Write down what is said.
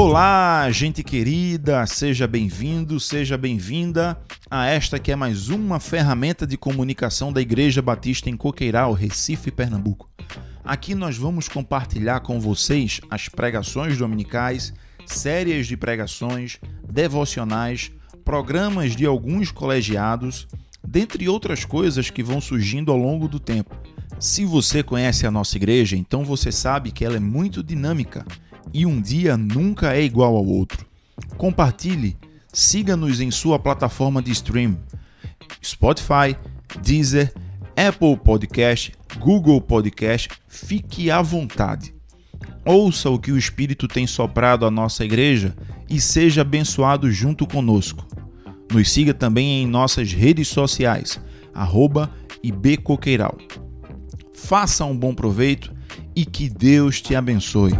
Olá, gente querida, seja bem-vindo, seja bem-vinda a esta que é mais uma ferramenta de comunicação da Igreja Batista em Coqueiral, Recife, Pernambuco. Aqui nós vamos compartilhar com vocês as pregações dominicais, séries de pregações, devocionais, programas de alguns colegiados, dentre outras coisas que vão surgindo ao longo do tempo. Se você conhece a nossa igreja, então você sabe que ela é muito dinâmica e um dia nunca é igual ao outro. Compartilhe, siga-nos em sua plataforma de stream: Spotify, Deezer, Apple Podcast, Google Podcast. Fique à vontade. Ouça o que o Espírito tem soprado à nossa igreja e seja abençoado junto conosco. Nos siga também em nossas redes sociais, arroba Faça um bom proveito e que Deus te abençoe.